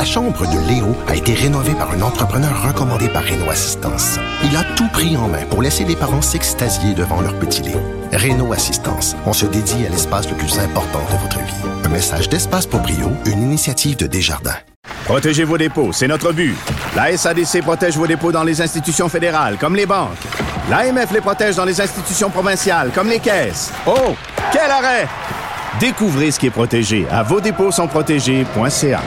La chambre de Léo a été rénovée par un entrepreneur recommandé par Renault Assistance. Il a tout pris en main pour laisser les parents s'extasier devant leur petit Léo. Renault Assistance, on se dédie à l'espace le plus important de votre vie. Un message d'Espace pour Brio, une initiative de Desjardins. Protégez vos dépôts, c'est notre but. La SADC protège vos dépôts dans les institutions fédérales, comme les banques. L'AMF les protège dans les institutions provinciales, comme les caisses. Oh, quel arrêt! Découvrez ce qui est protégé à vos dépôts sont protégés.ca.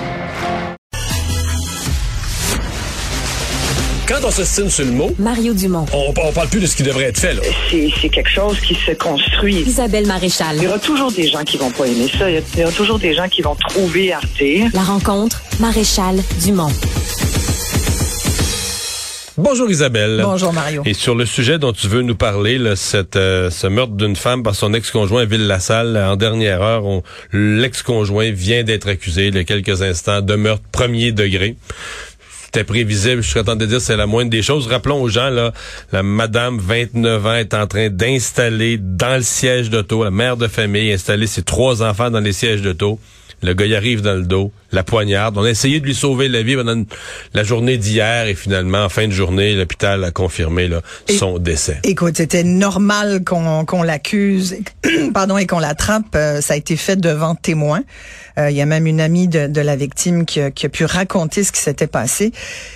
Quand on s'estime sur le mot, Mario Dumont. on, on parle plus de ce qui devrait être fait. Là. c'est quelque chose qui se construit. Isabelle Maréchal. Il y aura toujours des gens qui vont pas aimer ça. Il y aura toujours des gens qui vont trouver Arte. La rencontre, Maréchal Dumont. Bonjour Isabelle. Bonjour Mario. Et sur le sujet dont tu veux nous parler, là, cette, euh, ce meurtre d'une femme par son ex-conjoint à Ville-la-Salle, en dernière heure, on- l'ex-conjoint vient d'être accusé il y a quelques instants de meurtre premier degré. C'était prévisible, je suis content de dire c'est la moindre des choses. Rappelons aux gens, là, la madame, 29 ans, est en train d'installer dans le siège d'auto, la mère de famille, installer ses trois enfants dans les sièges d'auto. Le gars arrive dans le dos, la poignarde. On a essayé de lui sauver la vie pendant la journée d'hier et finalement, en fin de journée, l'hôpital a confirmé là, Et- son décès. Écoute, c'était normal qu'on qu'on l'accuse, pardon, et qu'on l'attrape. Euh, ça a été fait devant témoins. Euh, Il y a même une amie de, de la victime qui a, qui a pu raconter ce qui s'était passé.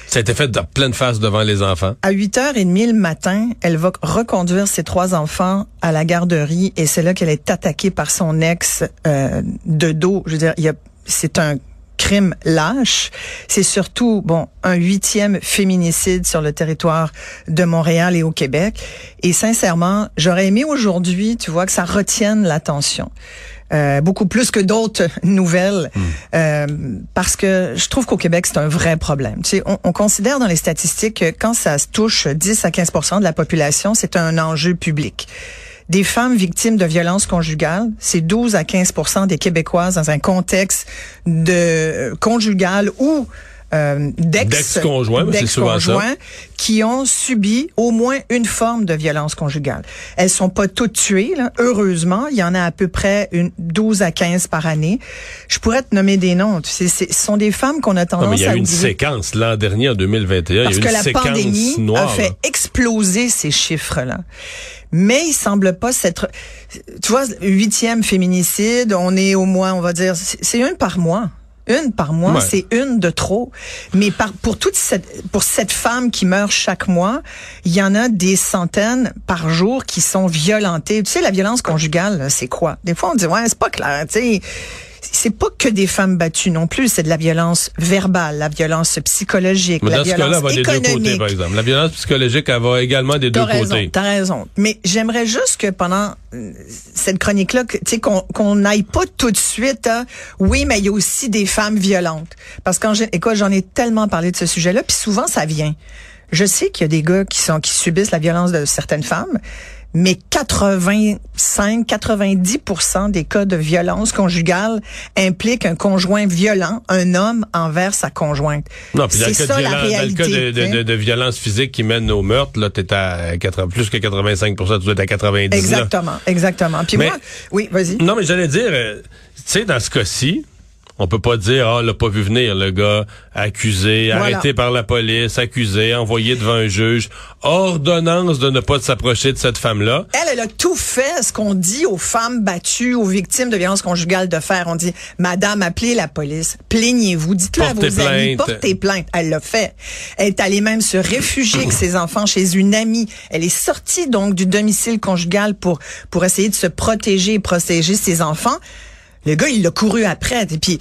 Ça a été fait de pleine face devant les enfants. À 8h30 le matin, elle va reconduire ses trois enfants à la garderie et c'est là qu'elle est attaquée par son ex euh, de dos. Je veux dire, il y a, c'est un crime lâche. C'est surtout, bon, un huitième féminicide sur le territoire de Montréal et au Québec. Et sincèrement, j'aurais aimé aujourd'hui, tu vois, que ça retienne l'attention. Euh, beaucoup plus que d'autres nouvelles, euh, parce que je trouve qu'au Québec, c'est un vrai problème. Tu sais, on, on considère dans les statistiques que quand ça se touche 10 à 15% de la population, c'est un enjeu public. Des femmes victimes de violences conjugales, c'est 12 à 15% des Québécoises dans un contexte de euh, conjugal ou euh, d'ex qui ont subi au moins une forme de violence conjugale. Elles sont pas toutes tuées, là. heureusement. Il y en a à peu près une 12 à 15 par année. Je pourrais te nommer des noms. Tu sais, ce sont des femmes qu'on a Non, tendance mais il y a à eu une oublier. séquence l'an dernier, en 2021. Parce il y a que eu une la séquence pandémie a noire. fait exploser ces chiffres-là. Mais il semble pas s'être... Tu vois, huitième féminicide, on est au moins, on va dire, c'est c'est une par mois. Une par mois, Ouais. c'est une de trop. Mais par, pour toute cette, pour cette femme qui meurt chaque mois, il y en a des centaines par jour qui sont violentées. Tu sais, la violence conjugale, c'est quoi? Des fois, on dit, ouais, c'est pas clair, tu sais c'est pas que des femmes battues non plus, c'est de la violence verbale, la violence psychologique, Mais la dans ce cas-là, elle violence va des deux côtés, économique. par exemple. La violence psychologique, elle va également des deux T'as raison, côtés. t'as raison. Mais j'aimerais juste que pendant euh, cette chronique-là, que, tu sais, qu'on qu'on n'aille pas tout de suite à oui, mais il y a aussi des femmes violentes. Parce qu'en écoute, j'en ai tellement parlé de ce sujet-là, puis souvent ça vient. Je sais qu'il y a des gars qui sont qui subissent la violence de certaines femmes, mais 85-90% des cas de violence conjugale impliquent un conjoint violent, un homme envers sa conjointe. Non, puis dans le cas, de, ça la violen- dans le cas de, violence physique qui mène au meurtre, là, t'es à 80, plus que 85 tu dois être à 90 là. Exactement, exactement. Puis Mais- moi, oui, vas-y. Non, mais j'allais dire, euh, tu sais, dans ce cas-ci, on peut pas dire, ah, l'a pas vu venir, le gars, accusé, Voilà. arrêté par la police, accusé, envoyé devant un juge, ordonnance de ne pas s'approcher de cette femme-là. Elle, elle a tout fait ce qu'on dit aux femmes battues, aux victimes de violences conjugales de faire. On dit, Madame, appelez la police, plaignez-vous, dites-le à vos amis, plainte. portez plainte. Elle l'a fait. Elle est allée même se réfugier avec ses enfants chez une amie. Elle est sortie donc du domicile conjugal pour pour essayer de se protéger et protéger ses enfants. Le gars, il l'a couru après. Et puis,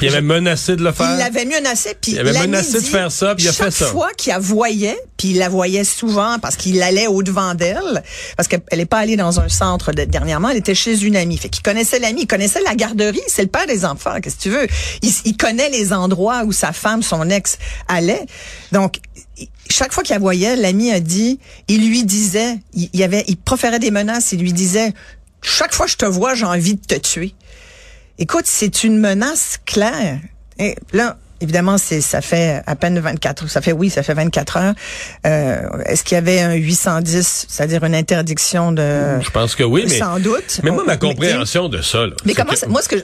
il avait menacé de le faire. il l'avait menacé, puis Il avait menacé de faire ça, puis il a chaque fait ça. fois qu'il la voyait, puis il la voyait souvent parce qu'il allait au-devant d'elle, parce qu'elle n'est pas allée dans un centre de- dernièrement, elle était chez une amie. Fait qu'il connaissait l'ami, il connaissait la garderie, c'est le père des enfants, qu'est-ce que tu veux? Il, il connaît les endroits où sa femme, son ex, allait. Donc, chaque fois qu'il la voyait, l'ami a dit, il lui disait, il, il avait, il proférait des menaces, il lui disait, chaque fois que je te vois, j'ai envie de te tuer. Écoute, c'est une menace claire. Et là, évidemment, c'est ça fait à peine 24 ça fait oui, ça fait 24 heures. Euh, est-ce qu'il y avait un 810, c'est-à-dire une interdiction de Je pense que oui, mais. sans doute. Mais moi, ma Mais- compréhension de ça, là, Mais comment que- moi ce que je-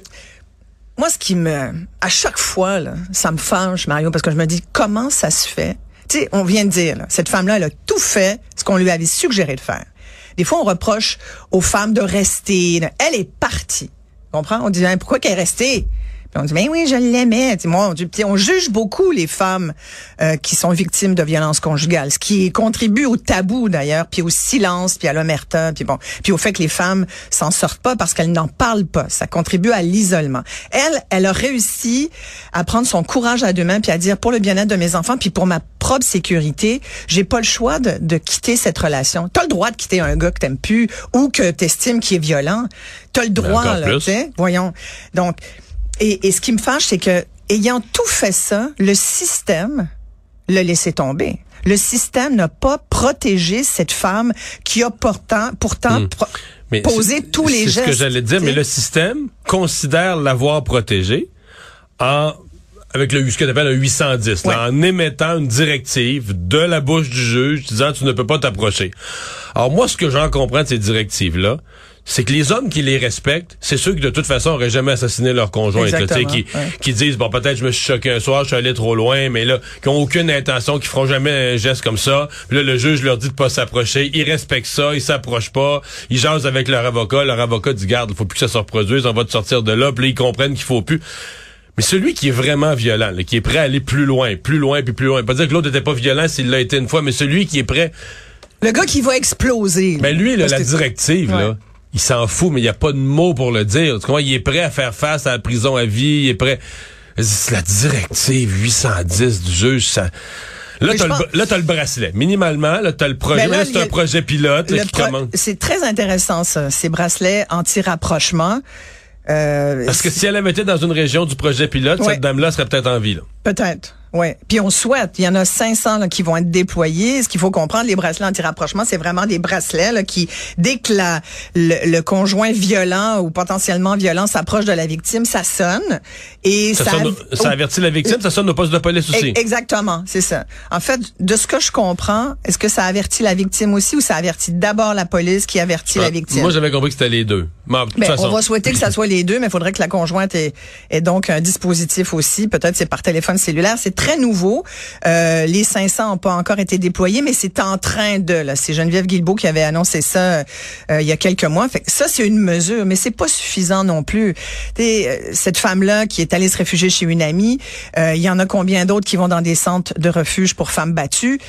Moi, ce qui me, à chaque fois, là, ça me fâche, Mario, parce que je me dis, comment ça se fait? Tu sais, on vient de dire, là, cette femme-là, elle a tout fait ce qu'on lui avait suggéré de faire. Des fois, on reproche aux femmes de rester. Elle est partie. Comprends? On dit, hein, pourquoi qu'elle est restée? Puis on dit, mais oui, je l'aimais. Moi, on, juge beaucoup les femmes euh, qui sont victimes de violences conjugales, ce qui contribue au tabou d'ailleurs, puis au silence, puis à l'omerta, puis bon, puis au fait que les femmes s'en sortent pas parce qu'elles n'en parlent pas. Ça contribue à l'isolement. Elle, elle a réussi à prendre son courage à deux mains puis à dire pour le bien-être de mes enfants, puis pour ma propre sécurité, j'ai pas le choix de, de quitter cette relation. T'as le droit de quitter un gars que t'aimes plus ou que t'estimes qui est violent. T'as le droit, là, plus. tu sais. Voyons. Donc, et, et ce qui me fâche, c'est que ayant tout fait ça, le système l'a laissé tomber. Le système n'a pas protégé cette femme qui a pourtant, pourtant pro- Hmm. Mais posé c'est- tous les C'est gestes. ce que j'allais dire, mais le système considère l'avoir protégé en avec le ce qu'on appelle un 810, là, en émettant une directive de la bouche du juge disant tu ne peux pas t'approcher. Alors moi, ce que j'en comprends de ces directives-là, c'est que les hommes qui les respectent, c'est ceux qui de toute façon auraient jamais assassiné leur conjointe, là, qui, ouais. qui disent bon peut-être je me suis choqué un soir, je suis allé trop loin, mais là qui ont aucune intention, qui feront jamais un geste comme ça. Puis là le juge leur dit de pas s'approcher, ils respectent ça, ils s'approchent pas, ils jasent avec leur avocat, leur avocat dit garde, il faut plus que ça se reproduise, on va te sortir de là, puis là, ils comprennent qu'il faut plus. Mais celui qui est vraiment violent, là, qui est prêt à aller plus loin, plus loin, puis plus loin, pas dire que l'autre n'était pas violent s'il l'a été une fois, mais celui qui est prêt, Le gars qui va exploser. là. ben lui, là, la que- directive, là, il s'en fout, mais il n'y a pas de mots pour le dire. Tu comprends? Il est prêt à faire face à la prison à vie, il est prêt. C'est la directive 810 du juge, ça. Là, Mais t'as le, pense- t'as le bracelet. Minimalement, là, t'as le projet. Ben c'est un projet pilote, là, Le qui pro- commence. C'est très intéressant, ça, ces bracelets anti-rapprochement. Euh, Parce que si elle avait été dans une région du projet pilote, Ouais. cette dame-là serait peut-être en vie. Peut-être, oui. Puis on souhaite. Il y en a 500 là, qui vont être déployés. Ce qu'il faut comprendre, les bracelets anti-rapprochement, c'est vraiment des bracelets là, qui, dès que la, le, le conjoint violent ou potentiellement violent s'approche de la victime, ça sonne. Et Ça, ça, sonne- ça avertit la victime, ça sonne au poste de police aussi. E- Exactement, c'est ça. En fait, de ce que je comprends, est-ce que ça avertit la victime aussi ou ça avertit d'abord la police qui avertit la victime? Moi, j'avais compris que c'était les deux. Ben, façon. on va souhaiter que ça soit les deux, mais il faudrait que la conjointe ait, ait donc un dispositif aussi. Peut-être c'est par téléphone cellulaire. C'est très nouveau. Euh, les 500 n'ont pas encore été déployés, mais c'est en train de. Là, c'est Geneviève Guilbeault qui avait annoncé ça euh, il y a quelques mois. Fait que ça, c'est une mesure, mais c'est pas suffisant non plus. T'sais, euh, cette femme-là qui est allée se réfugier chez une amie, euh, il y en a combien d'autres qui vont dans des centres de refuge pour femmes battues?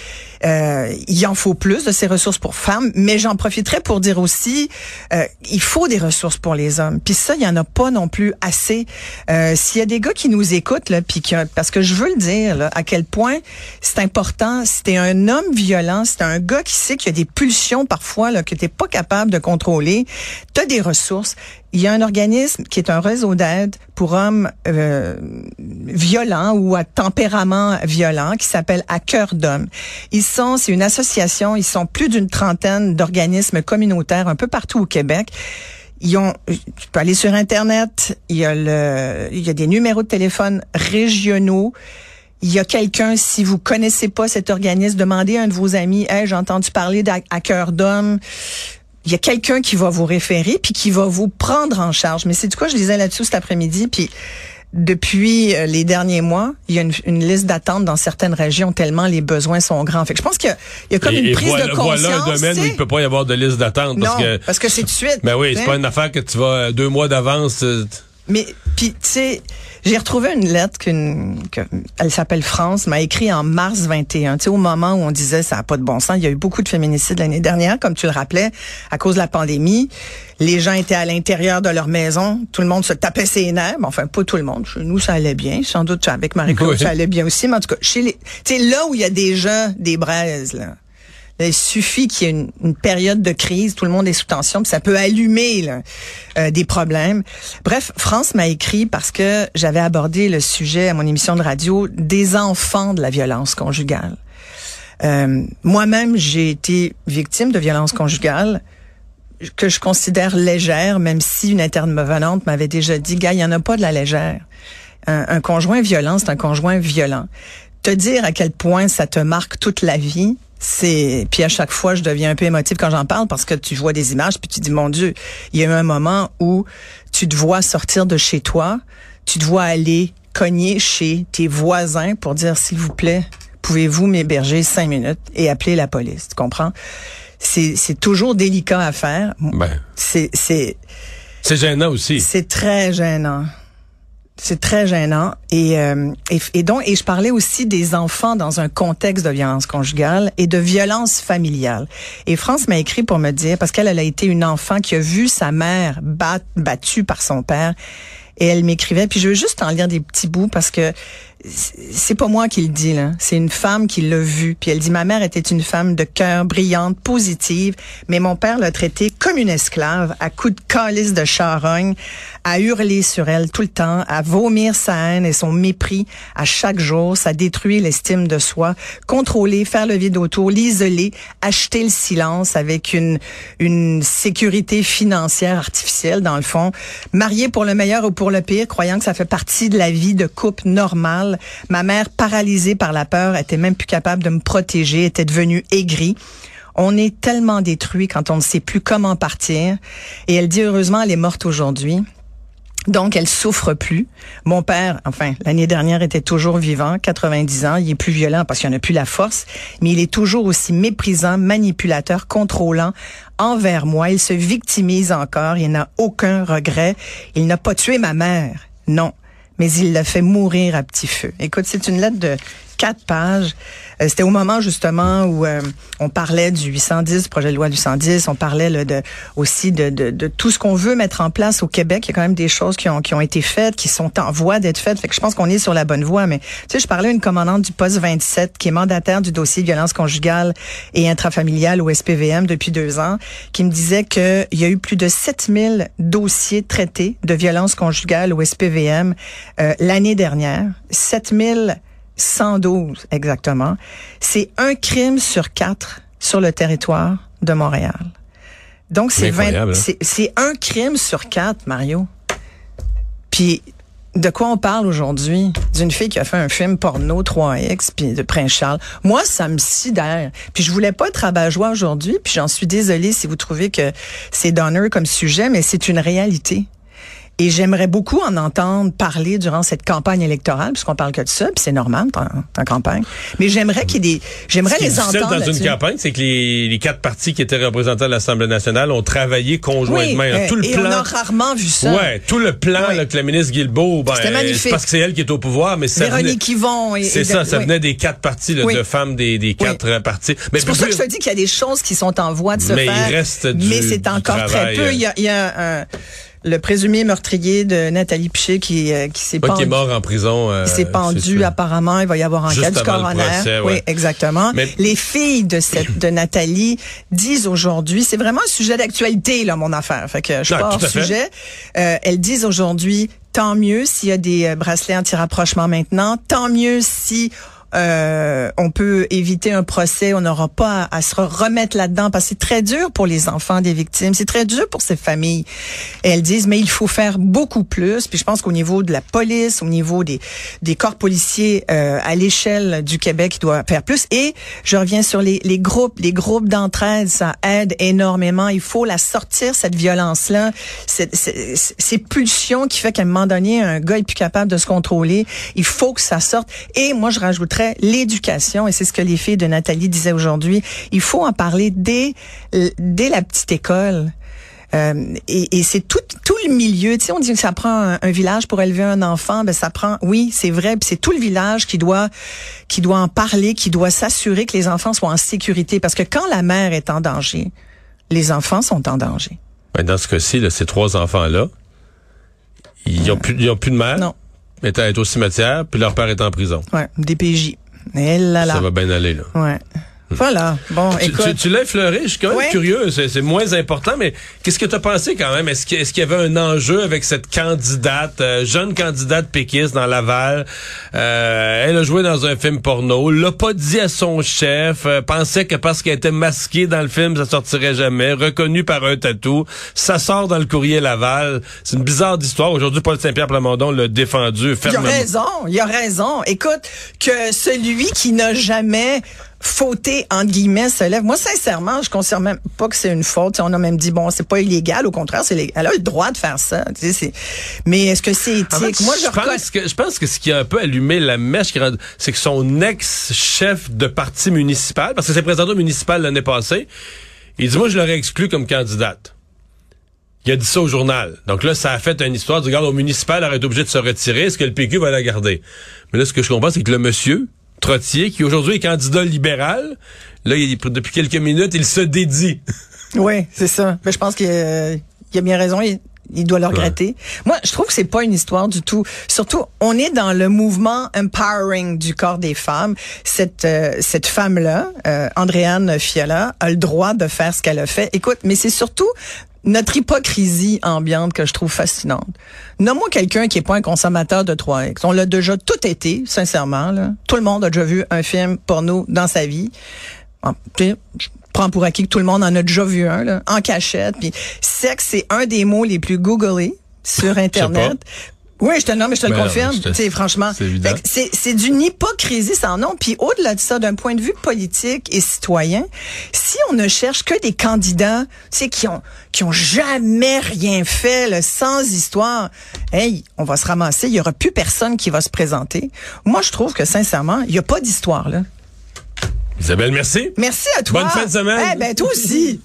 Euh, il en faut plus de ces ressources pour femmes, mais j'en profiterai pour dire aussi, euh, il faut des ressources pour les hommes. Puis ça, il y en a pas non plus assez. Euh, S'il y a des gars qui nous écoutent, là, puis parce que je veux le dire, là, à quel point c'est important. Si t'es un homme violent, si t'es un gars qui sait qu'il y a des pulsions parfois là, que t'es pas capable de contrôler, t'as des ressources. Il y a un organisme qui est un réseau d'aide pour hommes euh, violents ou à tempérament violent qui s'appelle À cœur d'homme. Ils sont, c'est une association, ils sont plus d'une trentaine d'organismes communautaires un peu partout au Québec. Ils ont, tu peux aller sur Internet, il y a le, il y a des numéros de téléphone régionaux. Il y a quelqu'un, si vous connaissez pas cet organisme, demandez à un de vos amis, hey, j'ai entendu parler d'à cœur d'homme. Il y a quelqu'un qui va vous référer puis qui va vous prendre en charge. Mais c'est du quoi je lisais là-dessus cet après-midi puis depuis euh, les derniers mois, il y a une, une liste d'attente dans certaines régions tellement les besoins sont grands. Fait que je pense qu'il y y a comme Et- une et prise voilà, de conscience. voilà un domaine où il peut pas y avoir de liste d'attente. Parce non, que, parce que c'est tout de suite. ben oui, c'est sais. pas une affaire que tu vas euh, deux mois d'avance. Mais puis tu sais, j'ai retrouvé une lettre qu'une elle s'appelle France m'a écrit en mars 21. Tu sais au moment où on disait ça a pas de bon sens, il y a eu beaucoup de féminicides l'année dernière comme tu le rappelais à cause de la pandémie. Les gens étaient à l'intérieur de leur maison, tout le monde se tapait ses nerfs, enfin pas tout le monde. Chez nous ça allait bien, sans doute avec Marie-Claude Oui. ça allait bien aussi, mais en tout cas chez les tu sais là où il y a déjà des braises là. Là, il suffit qu'il y ait une, une période de crise, tout le monde est sous tension, puis ça peut allumer là, euh, des problèmes. Bref, France m'a écrit parce que j'avais abordé le sujet à mon émission de radio des enfants de la violence conjugale. Euh, Moi-même, j'ai été victime de violence conjugale que je considère légère, même si une intervenante m'avait déjà dit, gars, il n'y en a pas de la légère. Un, un conjoint violent, c'est un conjoint violent. Te dire à quel point ça te marque toute la vie, c'est puis à chaque fois je deviens un peu émotive quand j'en parle parce que tu vois des images puis tu dis mon dieu il y a eu un moment où tu te vois sortir de chez toi tu dois aller cogner chez tes voisins pour dire, s'il vous plaît, pouvez-vous m'héberger cinq minutes et appeler la police, tu comprends? C'est, c'est toujours délicat à faire. Ben, C'est, c'est, c'est gênant aussi. c'est très gênant. C'est très gênant et, euh, et et donc et je parlais aussi des enfants dans un contexte de violence conjugale et de violence familiale. Et France m'a écrit pour me dire parce qu'elle elle a été une enfant qui a vu sa mère bat, battue par son père et elle m'écrivait puis je veux juste en lire des petits bouts parce que c'est pas moi qui le dis là, c'est une femme qui l'a vu. Puis elle dit ma mère était une femme de cœur brillante, positive, mais mon père l'a traitée comme une esclave, à coups de calice de charogne, à hurler sur elle tout le temps, à vomir sa haine et son mépris. À chaque jour, ça détruit l'estime de soi, contrôler, faire le vide autour, l'isoler, acheter le silence avec une une sécurité financière artificielle dans le fond, marié pour le meilleur ou pour le pire, croyant que ça fait partie de la vie de couple normale. Ma mère, paralysée par la peur, était même plus capable de me protéger, était devenue aigrie. On est tellement détruit quand on ne sait plus comment partir. Et elle dit heureusement, elle est morte aujourd'hui. Donc, elle souffre plus. Mon père, enfin, l'année dernière était toujours vivant, 90 ans. Il est plus violent parce qu'il n'a plus la force, mais il est toujours aussi méprisant, manipulateur, contrôlant envers moi. Il se victimise encore. Il n'a aucun regret. Il n'a pas tué ma mère. Non mais il l'a fait mourir à petit feu. Écoute, c'est une lettre de quatre pages. Euh, C'était au moment justement où euh, on parlait du 810, du projet de loi 810, on parlait là, de, aussi de, de, de tout ce qu'on veut mettre en place au Québec. Il y a quand même des choses qui ont, qui ont été faites, qui sont en voie d'être faites. Fait que je pense qu'on est sur la bonne voie. Mais tu sais, je parlais à une commandante du poste 27 qui est mandataire du dossier violence conjugale et intrafamiliale au SPVM depuis deux ans, qui me disait qu'il y a eu plus de 7000 dossiers traités de violence conjugale au SPVM euh, l'année dernière. 7000 112 exactement. C'est un crime sur quatre sur le territoire de Montréal. Donc c'est 20, c'est un crime sur quatre, Mario. Puis de quoi on parle aujourd'hui? D'une fille qui a fait un film porno 3X puis de Prince Charles. Moi, ça me sidère. Puis je voulais pas être rabat-joie aujourd'hui, puis j'en suis désolée si vous trouvez que c'est donner comme sujet, mais c'est une réalité. Et j'aimerais beaucoup en entendre parler durant cette campagne électorale, puisqu'on parle que de ça, puis c'est normal en, campagne. Mais j'aimerais qu'il y ait des, j'aimerais les entendre. dans une campagne, c'est que les, les, quatre partis qui étaient représentés à l'Assemblée nationale ont travaillé conjointement. Oui, tout le et plan. on a rarement vu ça. Ouais, tout le plan oui. là, que la ministre Guilbeault, ben, c'est parce que c'est elle qui est au pouvoir, mais ça Véronique venait, Yvon et, c'est ça, ça venait des quatre partis là, de femmes des, des quatre partis. Mais c'est pour ça que je te dis qu'il y a des choses qui sont en voie de se mais faire. Il reste du, mais c'est encore très peu. Il y a, il y a un le présumé meurtrier de Nathalie Piché qui, euh, qui s'est ouais, pendu. qui est mort en prison. Euh, s'est pendu apparemment. Il va y avoir cas du coroner. Procès, ouais. Oui, exactement. Mais... Les filles de cette de Nathalie disent aujourd'hui, c'est vraiment un sujet d'actualité là, mon affaire. Fait que je non, hors sujet. Euh, elles disent aujourd'hui, tant mieux s'il y a des bracelets anti-rapprochement maintenant. Tant mieux si euh, on peut éviter un procès, on n'aura pas à, se remettre là-dedans parce que c'est très dur pour les enfants des victimes, c'est très dur pour ces familles. Et elles disent mais il faut faire beaucoup plus. Puis je pense qu'au niveau de la police, au niveau des des corps policiers euh, à l'échelle du Québec, il doit faire plus. Et je reviens sur les, les groupes, les groupes d'entraide, ça aide énormément. Il faut la sortir cette violence là, ces pulsions qui fait qu'à un moment donné un gars est plus capable de se contrôler. Il faut que ça sorte. Et moi je rajouterais l'éducation, et c'est ce que les filles de Nathalie disaient aujourd'hui, il faut en parler dès, dès la petite école. Euh, et, et c'est tout, tout le milieu. Tu sais, on dit que ça prend un, un village pour élever un enfant. Ben ça prend, oui, c'est vrai. Puis c'est tout le village qui doit, qui doit en parler, qui doit s'assurer que les enfants soient en sécurité. Parce que quand la mère est en danger, les enfants sont en danger. Ben dans ce cas-ci, ces trois enfants-là, ils n'ont plus, ils ont plus de mère? Non. Mais est au cimetière, puis leur père est en prison. Ouais, DPJ. Et là là. Ça va bien aller là. Ouais. Voilà. Bon, écoute. Tu, tu l'as effleuré, je suis quand même Ouais. curieux. C'est moins important, mais qu'est-ce que tu as pensé quand même? Est-ce qu'il est qu'il y avait un enjeu avec cette candidate, euh, jeune candidate péquiste dans Laval? Euh, elle a joué dans un film porno, l'a pas dit à son chef, euh, pensait que parce qu'elle était masquée dans le film, ça sortirait jamais, reconnue par un tatou. Ça sort dans le courrier Laval. C'est une bizarre d'histoire. Aujourd'hui, Paul Saint-Pierre Plamondon l'a défendu Il a raison, il a raison. Écoute, que celui qui n'a jamais fautée entre guillemets se lève. Moi, sincèrement, je considère même pas que c'est une faute. on a même dit bon, c'est pas illégal. Au contraire, c'est elle a le droit de faire ça. Mais est-ce que c'est éthique? Moi, je, pense que je pense que ce qui a un peu allumé la mèche, c'est que son ex-chef de parti municipal, parce que c'est président municipal l'année passée, il dit moi je l'aurais exclu comme candidate. Il a dit ça au journal. Donc là, ça a fait une histoire du regarde, au municipal aurait été obligé de se retirer. Est-ce que le PQ va la garder? Mais là, ce que je comprends, c'est que le monsieur, Trottier, qui aujourd'hui est candidat libéral, là, il, depuis quelques minutes, il se dédie. Oui, c'est ça. Mais je pense qu'il a bien raison. Il, doit le regretter. Moi, je trouve que c'est pas une histoire du tout. Surtout, on est dans le mouvement empowering du corps des femmes. Cette euh, cette femme là, euh, Andréane Fiala, a le droit de faire ce qu'elle a fait. Écoute, mais c'est surtout notre hypocrisie ambiante que je trouve fascinante. Nomme-moi quelqu'un qui est pas un consommateur de 3X. On l'a déjà tout été, sincèrement. Là. Tout le monde a déjà vu un film porno dans sa vie. je prends pour acquis que tout le monde en a déjà vu un, là, en cachette. Puis sexe, c'est un des mots les plus googlés sur Internet. Oui, je te mais je te le confirme. Franchement, c'est d'une hypocrisie sans nom. Puis au-delà de ça, d'un point de vue politique et citoyen, si on ne cherche que des candidats, tu qui ont qui ont jamais rien fait, sans histoire, hey, on va se ramasser. Il y aura plus personne qui va se présenter. Moi, je trouve que sincèrement, il y a pas d'histoire là. Isabelle, merci. Merci à toi. Bonne fin de semaine. Eh ben toi aussi.